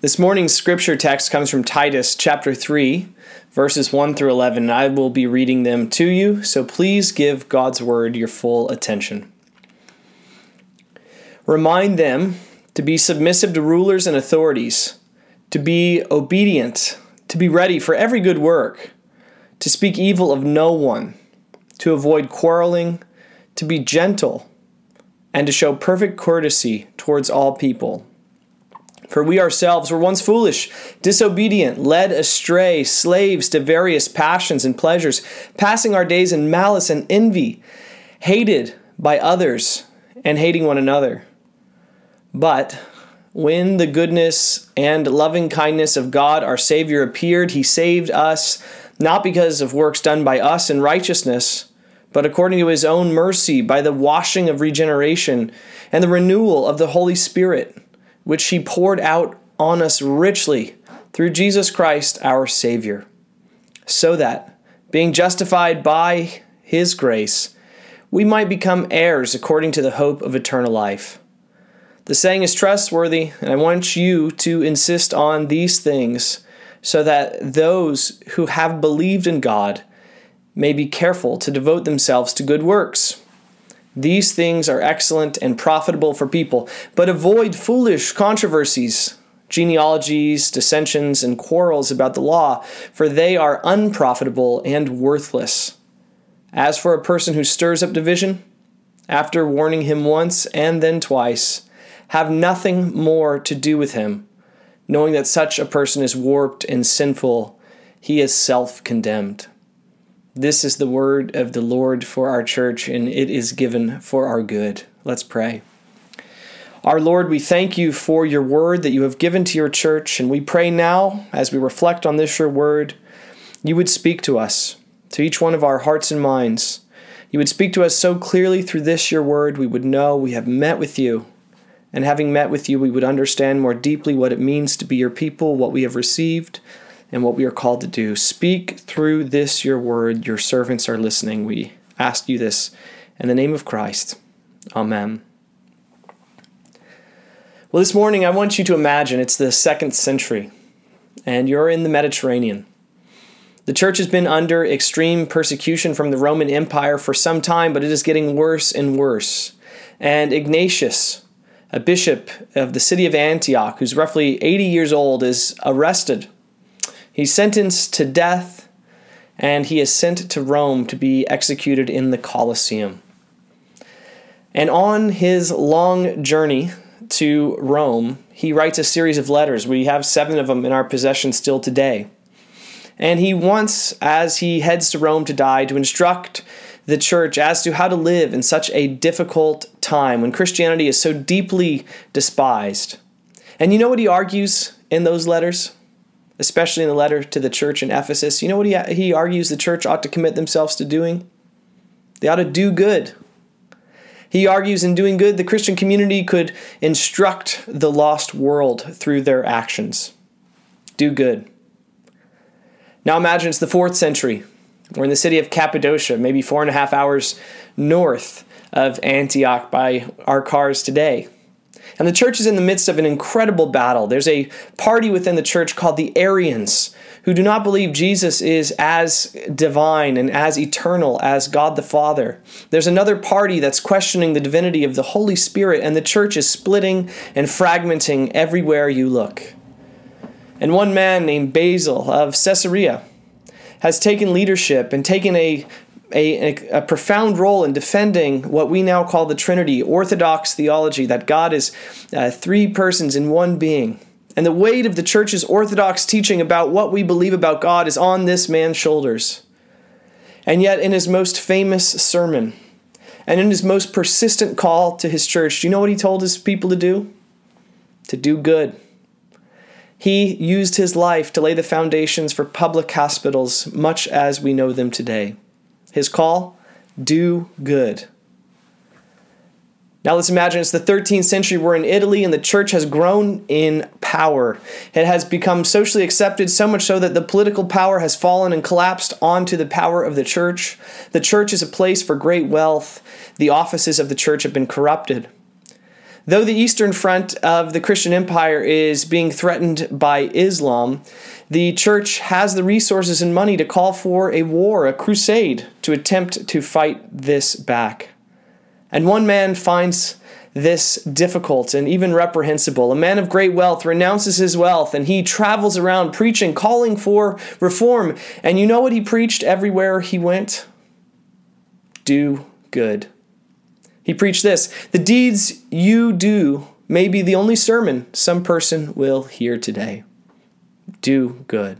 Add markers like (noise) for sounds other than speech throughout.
This morning's scripture text comes from Titus chapter 3, verses 1 through 11. and I will be reading them to you, so please give God's word your full attention. Remind them to be submissive to rulers and authorities, to be obedient, to be ready for every good work, to speak evil of no one, to avoid quarreling, to be gentle, and to show perfect courtesy towards all people. For we ourselves were once foolish, disobedient, led astray, slaves to various passions and pleasures, passing our days in malice and envy, hated by others and hating one another. But when the goodness and loving kindness of God our Savior appeared, He saved us not because of works done by us in righteousness, but according to His own mercy by the washing of regeneration and the renewal of the Holy Spirit which he poured out on us richly through Jesus Christ our Savior, so that, being justified by his grace, we might become heirs according to the hope of eternal life. The saying is trustworthy, and I want you to insist on these things so that those who have believed in God may be careful to devote themselves to good works. These things are excellent and profitable for people, but avoid foolish controversies, genealogies, dissensions, and quarrels about the law, for they are unprofitable and worthless. As for a person who stirs up division, after warning him once and then twice, have nothing more to do with him, knowing that such a person is warped and sinful, he is self condemned. This is the word of the Lord for our church, and it is given for our good. Let's pray. Our Lord, we thank you for your word that you have given to your church, and we pray now, as we reflect on this your word, you would speak to us, to each one of our hearts and minds. You would speak to us so clearly through this your word, we would know we have met with you. And having met with you, we would understand more deeply what it means to be your people, what we have received and what we are called to do. Speak through this your word. Your servants are listening. We ask you this in the name of Christ. Amen. Well, this morning I want you to imagine it's the second century and you're in the Mediterranean. The church has been under extreme persecution from the Roman Empire for some time, but it is getting worse and worse. And Ignatius, a bishop of the city of Antioch, who's roughly 80 years old, is arrested He's sentenced to death, and he is sent to Rome to be executed in the Colosseum. And on his long journey to Rome, he writes a series of letters. We have seven of them in our possession still today. And he wants, as he heads to Rome to die, to instruct the church as to how to live in such a difficult time when Christianity is so deeply despised. And you know what he argues in those letters? Especially in the letter to the church in Ephesus, you know what he, he argues the church ought to commit themselves to doing? They ought to do good. He argues in doing good, the Christian community could instruct the lost world through their actions. Do good. Now imagine it's the fourth century. We're in the city of Cappadocia, maybe four and a half hours north of Antioch by our cars today. And the church is in the midst of an incredible battle. There's a party within the church called the Arians who do not believe Jesus is as divine and as eternal as God the Father. There's another party that's questioning the divinity of the Holy Spirit, and the church is splitting and fragmenting everywhere you look. And one man named Basil of Caesarea has taken leadership and taken a a, a, profound role in defending what we now call the Trinity, Orthodox theology, that God is uh, three persons in one being. And the weight of the church's Orthodox teaching about what we believe about God is on this man's shoulders. And yet, in his most famous sermon, and in his most persistent call to his church, do you know what he told his people to do? To do good. He used his life to lay the foundations for public hospitals, much as we know them today. His call do good. Now let's imagine it's the 13th century. We're in Italy and the church has grown in power. It has become socially accepted, so much so that the political power has fallen and collapsed onto the power of the church. The church is a place for great wealth. The offices of the church have been corrupted. Though the eastern front of the Christian empire is being threatened by Islam, the church has the resources and money to call for a war, a crusade, to attempt to fight this back. And one man finds this difficult and even reprehensible. A man of great wealth renounces his wealth and he travels around preaching, calling for reform. And you know what he preached everywhere he went? Do good. He preached this The deeds you do may be the only sermon some person will hear today. Do good.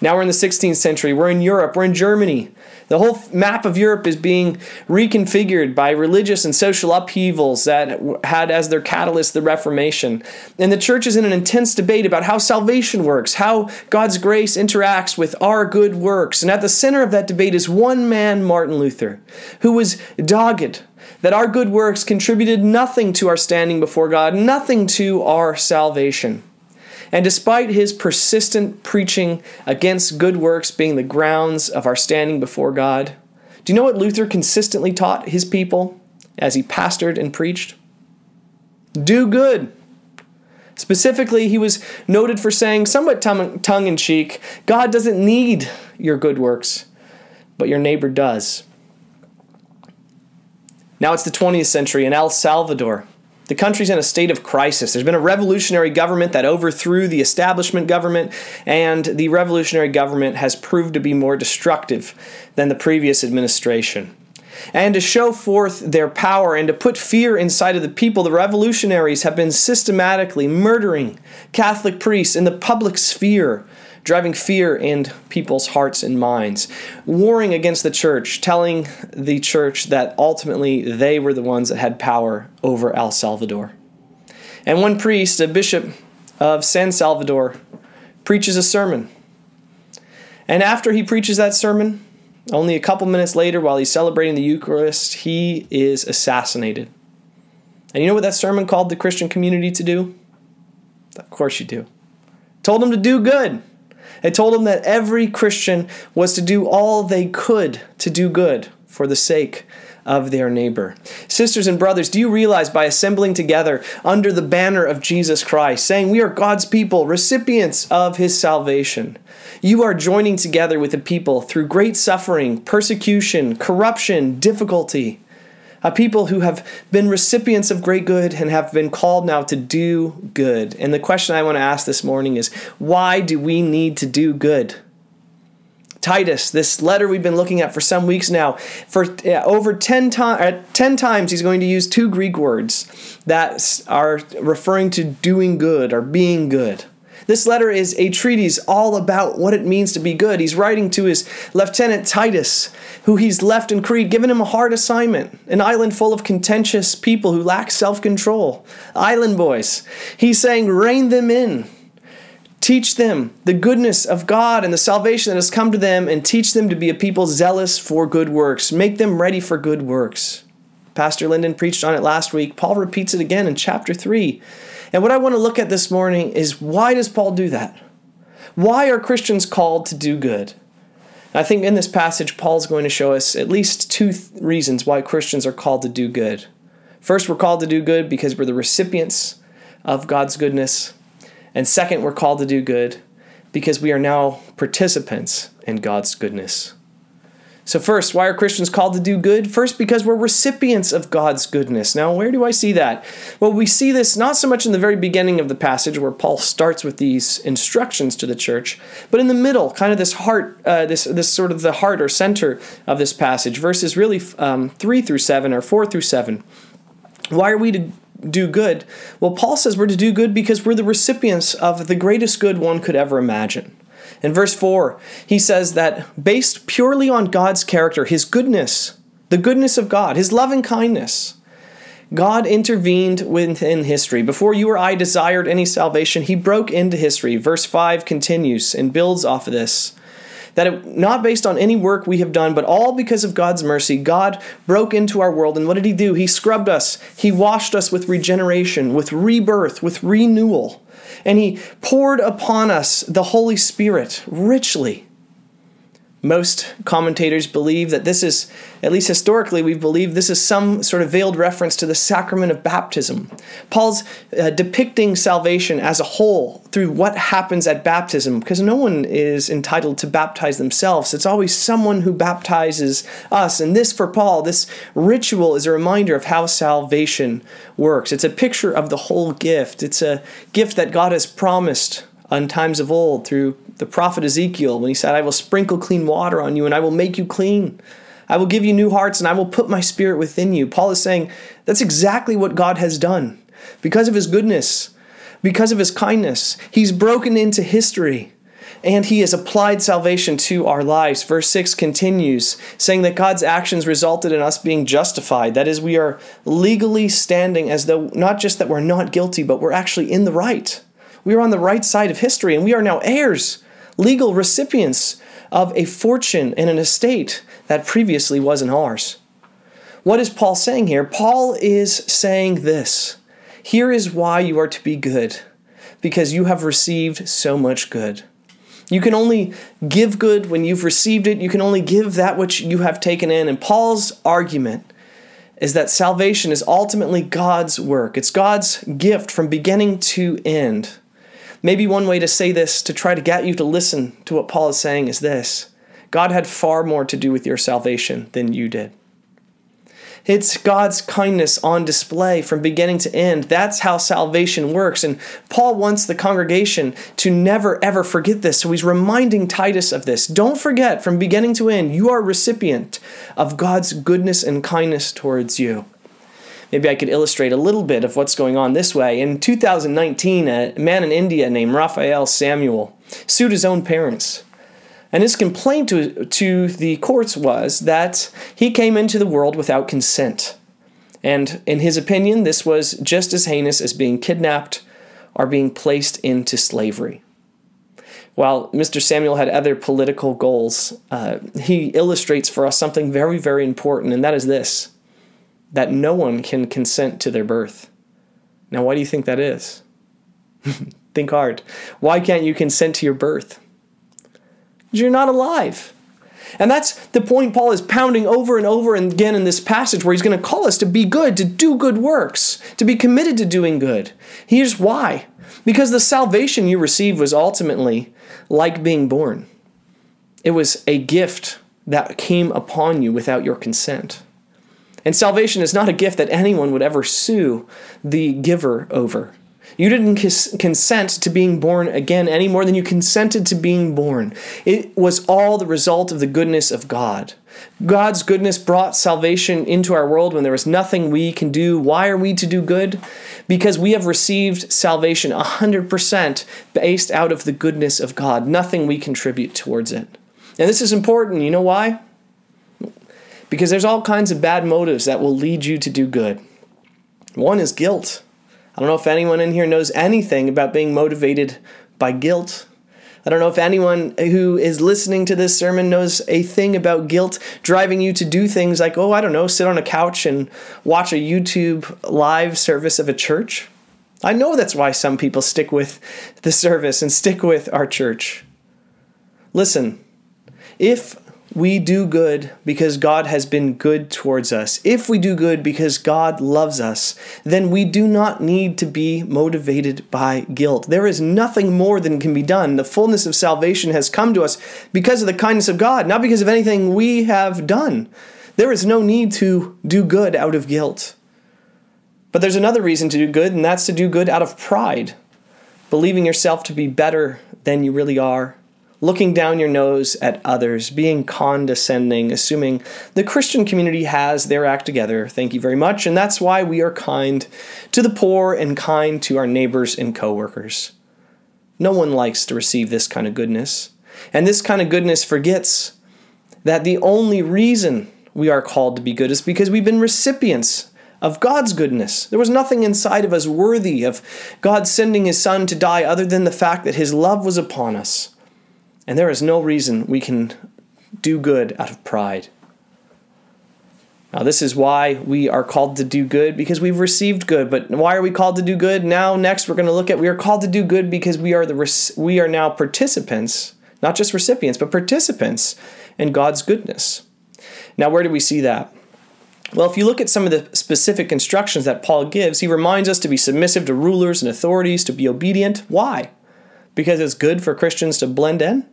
Now we're in the 16th century. We're in Europe. We're in Germany. The whole map of Europe is being reconfigured by religious and social upheavals that had as their catalyst the Reformation. And the church is in an intense debate about how salvation works, how God's grace interacts with our good works. And at the center of that debate is one man, Martin Luther, who was dogged that our good works contributed nothing to our standing before God, nothing to our salvation. And despite his persistent preaching against good works being the grounds of our standing before God, do you know what Luther consistently taught his people as he pastored and preached? Do good. Specifically, he was noted for saying, somewhat tongue in cheek, God doesn't need your good works, but your neighbor does. Now it's the 20th century in El Salvador. The country's in a state of crisis. There's been a revolutionary government that overthrew the establishment government, and the revolutionary government has proved to be more destructive than the previous administration. And to show forth their power and to put fear inside of the people, the revolutionaries have been systematically murdering Catholic priests in the public sphere driving fear in people's hearts and minds, warring against the church, telling the church that ultimately they were the ones that had power over El Salvador. And one priest, a bishop of San Salvador, preaches a sermon. And after he preaches that sermon, only a couple minutes later, while he's celebrating the Eucharist, he is assassinated. And you know what that sermon called the Christian community to do? Of course you do. Told them to do good. It told them that every Christian was to do all they could to do good for the sake of their neighbor. Sisters and brothers, do you realize by assembling together under the banner of Jesus Christ, saying we are God's people, recipients of his salvation, you are joining together with the people through great suffering, persecution, corruption, difficulty a people who have been recipients of great good and have been called now to do good. And the question I want to ask this morning is why do we need to do good? Titus, this letter we've been looking at for some weeks now, for uh, over 10, to- uh, 10 times he's going to use two Greek words that are referring to doing good or being good. This letter is a treatise all about what it means to be good. He's writing to his lieutenant Titus, who he's left in Crete, giving him a hard assignment, an island full of contentious people who lack self control. Island boys. He's saying, rein them in. Teach them the goodness of God and the salvation that has come to them, and teach them to be a people zealous for good works. Make them ready for good works. Pastor Lyndon preached on it last week. Paul repeats it again in chapter 3. And what I want to look at this morning is why does Paul do that? Why are Christians called to do good? I think in this passage, Paul's going to show us at least two th- reasons why Christians are called to do good. First, we're called to do good because we're the recipients of God's goodness. And second, we're called to do good because we are now participants in God's goodness. So, first, why are Christians called to do good? First, because we're recipients of God's goodness. Now, where do I see that? Well, we see this not so much in the very beginning of the passage where Paul starts with these instructions to the church, but in the middle, kind of this heart, uh, this, this sort of the heart or center of this passage, verses really um, 3 through 7 or 4 through 7. Why are we to do good? Well, Paul says we're to do good because we're the recipients of the greatest good one could ever imagine. In verse 4, he says that based purely on God's character, his goodness, the goodness of God, his loving kindness, God intervened within history. Before you or I desired any salvation, he broke into history. Verse 5 continues and builds off of this. That it, not based on any work we have done, but all because of God's mercy, God broke into our world. And what did He do? He scrubbed us, He washed us with regeneration, with rebirth, with renewal and he poured upon us the Holy Spirit richly. Most commentators believe that this is, at least historically, we believe this is some sort of veiled reference to the sacrament of baptism. Paul's uh, depicting salvation as a whole through what happens at baptism, because no one is entitled to baptize themselves. It's always someone who baptizes us. And this, for Paul, this ritual is a reminder of how salvation works. It's a picture of the whole gift, it's a gift that God has promised on times of old through the prophet Ezekiel when he said, I will sprinkle clean water on you and I will make you clean. I will give you new hearts and I will put my spirit within you. Paul is saying that's exactly what God has done. Because of his goodness, because of his kindness, he's broken into history and he has applied salvation to our lives. Verse 6 continues, saying that God's actions resulted in us being justified. That is, we are legally standing as though not just that we're not guilty, but we're actually in the right. We are on the right side of history, and we are now heirs legal recipients of a fortune and an estate that previously wasn't ours. What is Paul saying here? Paul is saying this Here is why you are to be good, because you have received so much good. You can only give good when you've received it. You can only give that which you have taken in. And Paul's argument is that salvation is ultimately God's work, it's God's gift from beginning to end. Maybe one way to say this, to try to get you to listen to what Paul is saying, is this God had far more to do with your salvation than you did. It's God's kindness on display from beginning to end. That's how salvation works. And Paul wants the congregation to never, ever forget this. So he's reminding Titus of this. Don't forget, from beginning to end, you are recipient of God's goodness and kindness towards you maybe I could illustrate a little bit of what's going on this way. In 2019, a man in India named Raphael Samuel sued his own parents. And his complaint to, to the courts was that he came into the world without consent. And in his opinion, this was just as heinous as being kidnapped or being placed into slavery. While Mr. Samuel had other political goals, uh, he illustrates for us something very, very important, and that is this that no one can consent to their birth. Now, why do you think that is? (laughs) think hard. Why can't you consent to your birth? You're not alive. And that's the point Paul is pounding over and over and again in this passage where he's going to call us to be good, to do good works, to be committed to doing good. Here's why because the salvation you received was ultimately like being born, it was a gift that came upon you without your consent. And salvation is not a gift that anyone would ever sue the giver over. You didn't cons- consent to being born again any more than you consented to being born. It was all the result of the goodness of God. God's goodness brought salvation into our world when there was nothing we can do. Why are we to do good? Because we have received salvation 100% based out of the goodness of God. Nothing we contribute towards it. And this is important. You know why? Because there's all kinds of bad motives that will lead you to do good. One is guilt. I don't know if anyone in here knows anything about being motivated by guilt. I don't know if anyone who is listening to this sermon knows a thing about guilt driving you to do things like, oh, I don't know, sit on a couch and watch a YouTube live service of a church. I know that's why some people stick with the service and stick with our church. Listen, if we do good because God has been good towards us, if we do good because God loves us, then we do not need to be motivated by guilt. There is nothing more than can be done. The fullness of salvation has come to us because of the kindness of God, not because of anything we have done. There is no need to do good out of guilt. But there's another reason to do good, and that's to do good out of pride, believing yourself to be better than you really are looking down your nose at others, being condescending, assuming the Christian community has their act together. Thank you very much. And that's why we are kind to the poor and kind to our neighbors and coworkers. No one likes to receive this kind of goodness. And this kind of goodness forgets that the only reason we are called to be good is because we've been recipients of God's goodness. There was nothing inside of us worthy of God sending His Son to die other than the fact that His love was upon us. And there is no reason we can do good out of pride. Now, this is why we are called to do good because we've received good. But why are we called to do good? Now, next, we're going to look at we are called to do good because we are the we are now participants, Not just recipients, but participants in God's goodness. Now, where do we see that? Well, if you look at some of the specific instructions that Paul gives, he reminds us to be submissive to rulers and authorities, to be obedient. Why? Because it's good for Christians to blend in?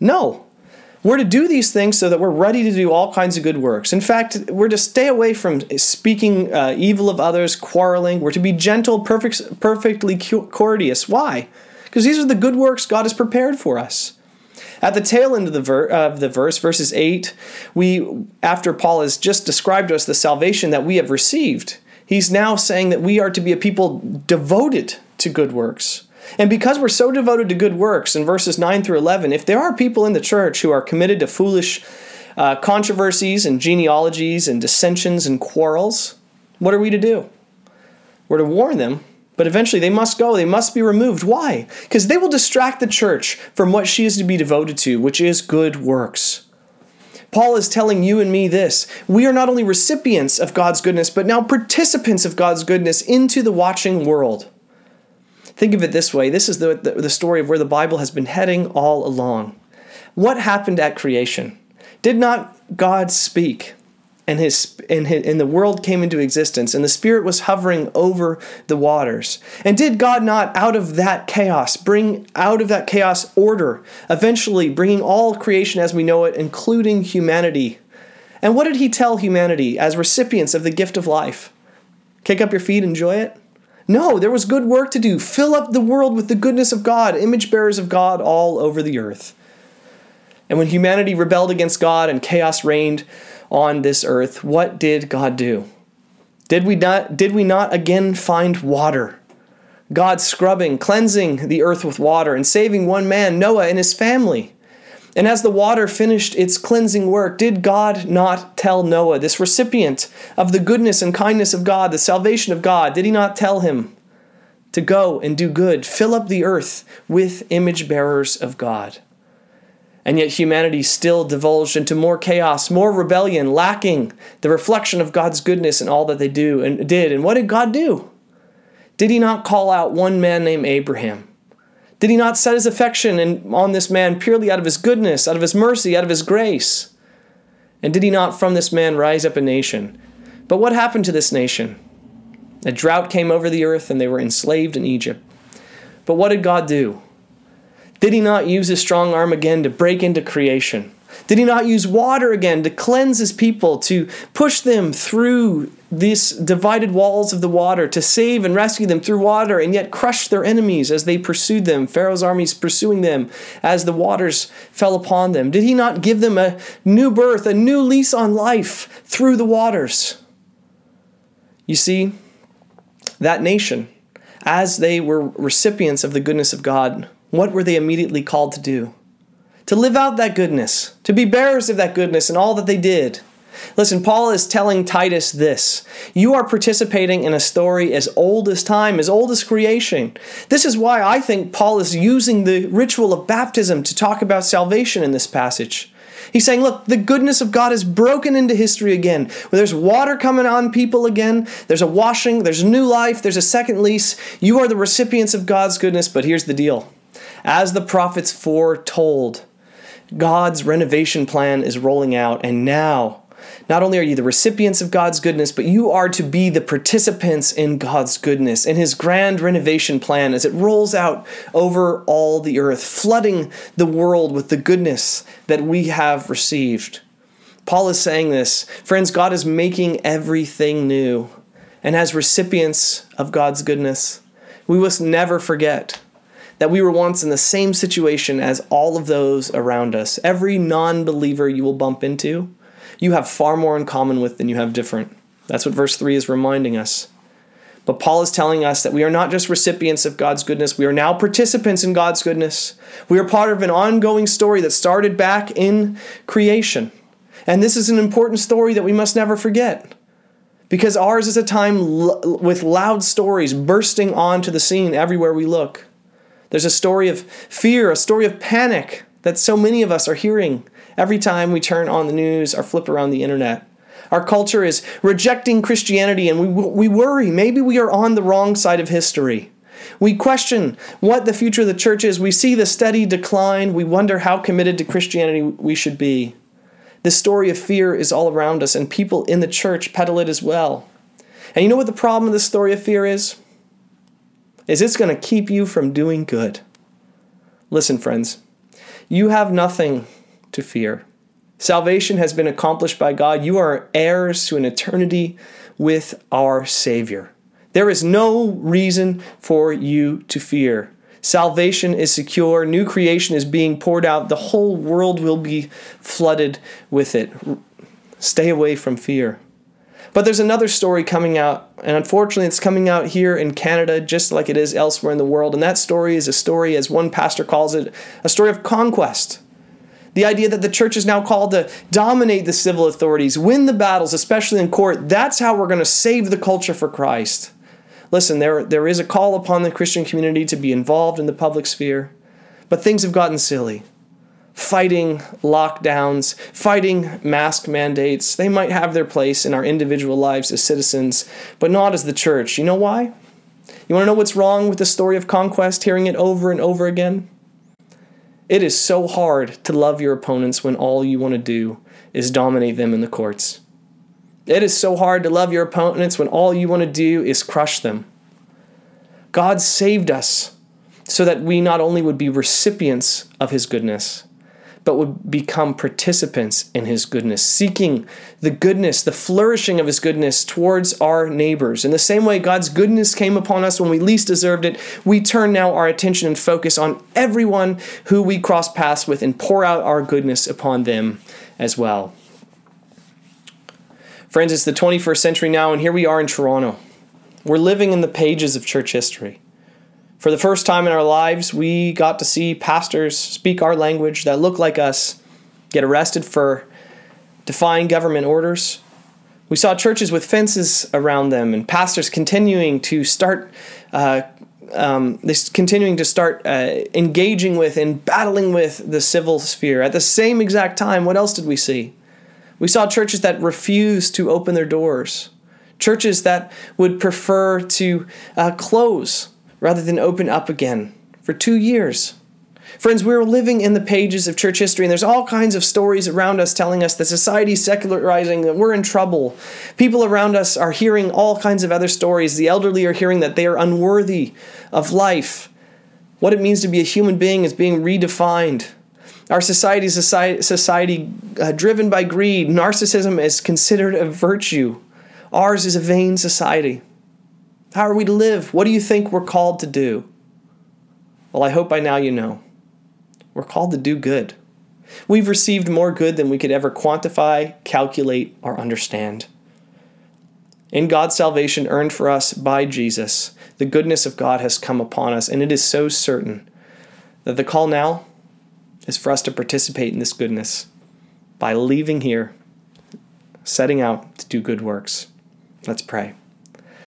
No. We're to do these things so that we're ready to do all kinds of good works. In fact, we're to stay away from speaking uh, evil of others, quarreling. We're to be gentle, perfect, perfectly courteous. Why? Because these are the good works God has prepared for us. At the tail end of the, ver- of the verse, verses 8, we, after Paul has just described to us the salvation that we have received, he's now saying that we are to be a people devoted to good works. And because we're so devoted to good works, in verses 9 through 11, if there are people in the church who are committed to foolish uh, controversies and genealogies and dissensions and quarrels, what are we to do? We're to warn them but eventually they must go, they must be removed. Why? Because they will distract the church from what she is to be devoted to, which is good works. Paul is telling you and me this we are not only recipients of God's goodness, but now participants of God's goodness into the watching world. Think of it this way this is the, the, the story of where the Bible has been heading all along. What happened at creation? Did not God speak? and his and, his, and the world came into existence and the spirit was hovering over the waters and did god not out of that chaos bring out of that chaos order eventually bringing all creation as we know it including humanity and what did he tell humanity as recipients of the gift of life kick up your feet enjoy it no there was good work to do fill up the world with the goodness of god image bearers of god all over the earth and when humanity rebelled against god and chaos reigned on this earth, what did God do? Did we not did we not again find water? God scrubbing, cleansing the earth with water and saving one man, Noah and his family. And as the water finished its cleansing work, did God not tell Noah, this recipient of the goodness and kindness of God, the salvation of God, did he not tell him to go and do good, fill up the earth with image bearers of God? And yet humanity still divulged into more chaos, more rebellion, lacking the reflection of God's goodness in all that they do and did. And what did God do? Did he not call out one man named Abraham? Did he not set his affection on this man purely out of his goodness, out of his mercy, out of his grace? And did he not from this man rise up a nation? But what happened to this nation? A drought came over the earth and they were enslaved in Egypt. But what did God do? Did he not use his strong arm again to break into creation? Did he not use water again to cleanse his people, to push them through these divided walls of the water, to save and rescue them through water, and yet crush their enemies as they pursued them, Pharaoh's armies pursuing them as the waters fell upon them? Did he not give them a new birth, a new lease on life through the waters? You see, that nation, as they were recipients of the goodness of God, what were they immediately called to do? To live out that goodness, to be bearers of that goodness and all that they did. Listen, Paul is telling Titus this. You are participating in a story as old as time, as old as creation. This is why I think Paul is using the ritual of baptism to talk about salvation in this passage. He's saying, look, the goodness of God is broken into history again. Where there's water coming on people again, there's a washing, there's new life, there's a second lease. You are the recipients of God's goodness, but here's the deal as the prophets foretold, God's renovation plan is rolling out, and now, not only are you the recipients of God's goodness, but you are to be the participants in God's goodness, in His grand renovation plan as it rolls out over all the earth, flooding the world with the goodness that we have received. Paul is saying this Friends, God is making everything new. And as recipients of God's goodness, we must never forget that we were once in the same situation as all of those around us. Every non believer you will bump into, you have far more in common with than you have different. That's what verse 3 is reminding us. But Paul is telling us that we are not just recipients of God's goodness, we are now participants in God's goodness. We are part of an ongoing story that started back in creation. And this is an important story that we must never forget. Because ours is a time l- with loud stories bursting onto the scene everywhere we look. There's a story of fear, a story of panic that so many of us are hearing every time we turn on the news or flip around the internet. Our culture is rejecting Christianity and we, we worry maybe we are on the wrong side of history. We question what the future of the church is. We see the steady decline. We wonder how committed to Christianity we should be. This story of fear is all around us, and people in the church peddle it as well. And you know what the problem of this story of fear is? Is it's going to keep you from doing good. Listen, friends, you have nothing to fear. Salvation has been accomplished by God. You are heirs to an eternity with our Savior. There is no reason for you to fear. Salvation is secure. New creation is being poured out. The whole world will be flooded with it. Stay away from fear. But there's another story coming out, and unfortunately, it's coming out here in Canada just like it is elsewhere in the world. And that story is a story, as one pastor calls it, a story of conquest. The idea that the church is now called to dominate the civil authorities, win the battles, especially in court. That's how we're going to save the culture for Christ. Listen, there, there is a call upon the Christian community to be involved in the public sphere, but things have gotten silly. Fighting lockdowns, fighting mask mandates, they might have their place in our individual lives as citizens, but not as the church. You know why? You want to know what's wrong with the story of conquest, hearing it over and over again? It is so hard to love your opponents when all you want to do is dominate them in the courts. It is so hard to love your opponents when all you want to do is crush them. God saved us so that we not only would be recipients of His goodness, but would become participants in His goodness, seeking the goodness, the flourishing of His goodness towards our neighbors. In the same way God's goodness came upon us when we least deserved it, we turn now our attention and focus on everyone who we cross paths with and pour out our goodness upon them as well. Friends, it's the 21st century now, and here we are in Toronto. We're living in the pages of church history. For the first time in our lives, we got to see pastors speak our language that look like us get arrested for defying government orders. We saw churches with fences around them and pastors continuing to start. Uh, um, this continuing to start uh, engaging with and battling with the civil sphere. At the same exact time, what else did we see? We saw churches that refused to open their doors, churches that would prefer to uh, close rather than open up again for two years. Friends, we're living in the pages of church history, and there's all kinds of stories around us telling us that society's secularizing, that we're in trouble. People around us are hearing all kinds of other stories. The elderly are hearing that they are unworthy of life. What it means to be a human being is being redefined. Our society is a society uh, driven by greed. Narcissism is considered a virtue. Ours is a vain society. How are we to live? What do you think we're called to do? Well, I hope by now you know. We're called to do good. We've received more good than we could ever quantify, calculate, or understand. In God's salvation earned for us by Jesus, the goodness of God has come upon us, and it is so certain that the call now is for us to participate in this goodness by leaving here, setting out to do good works. Let's pray.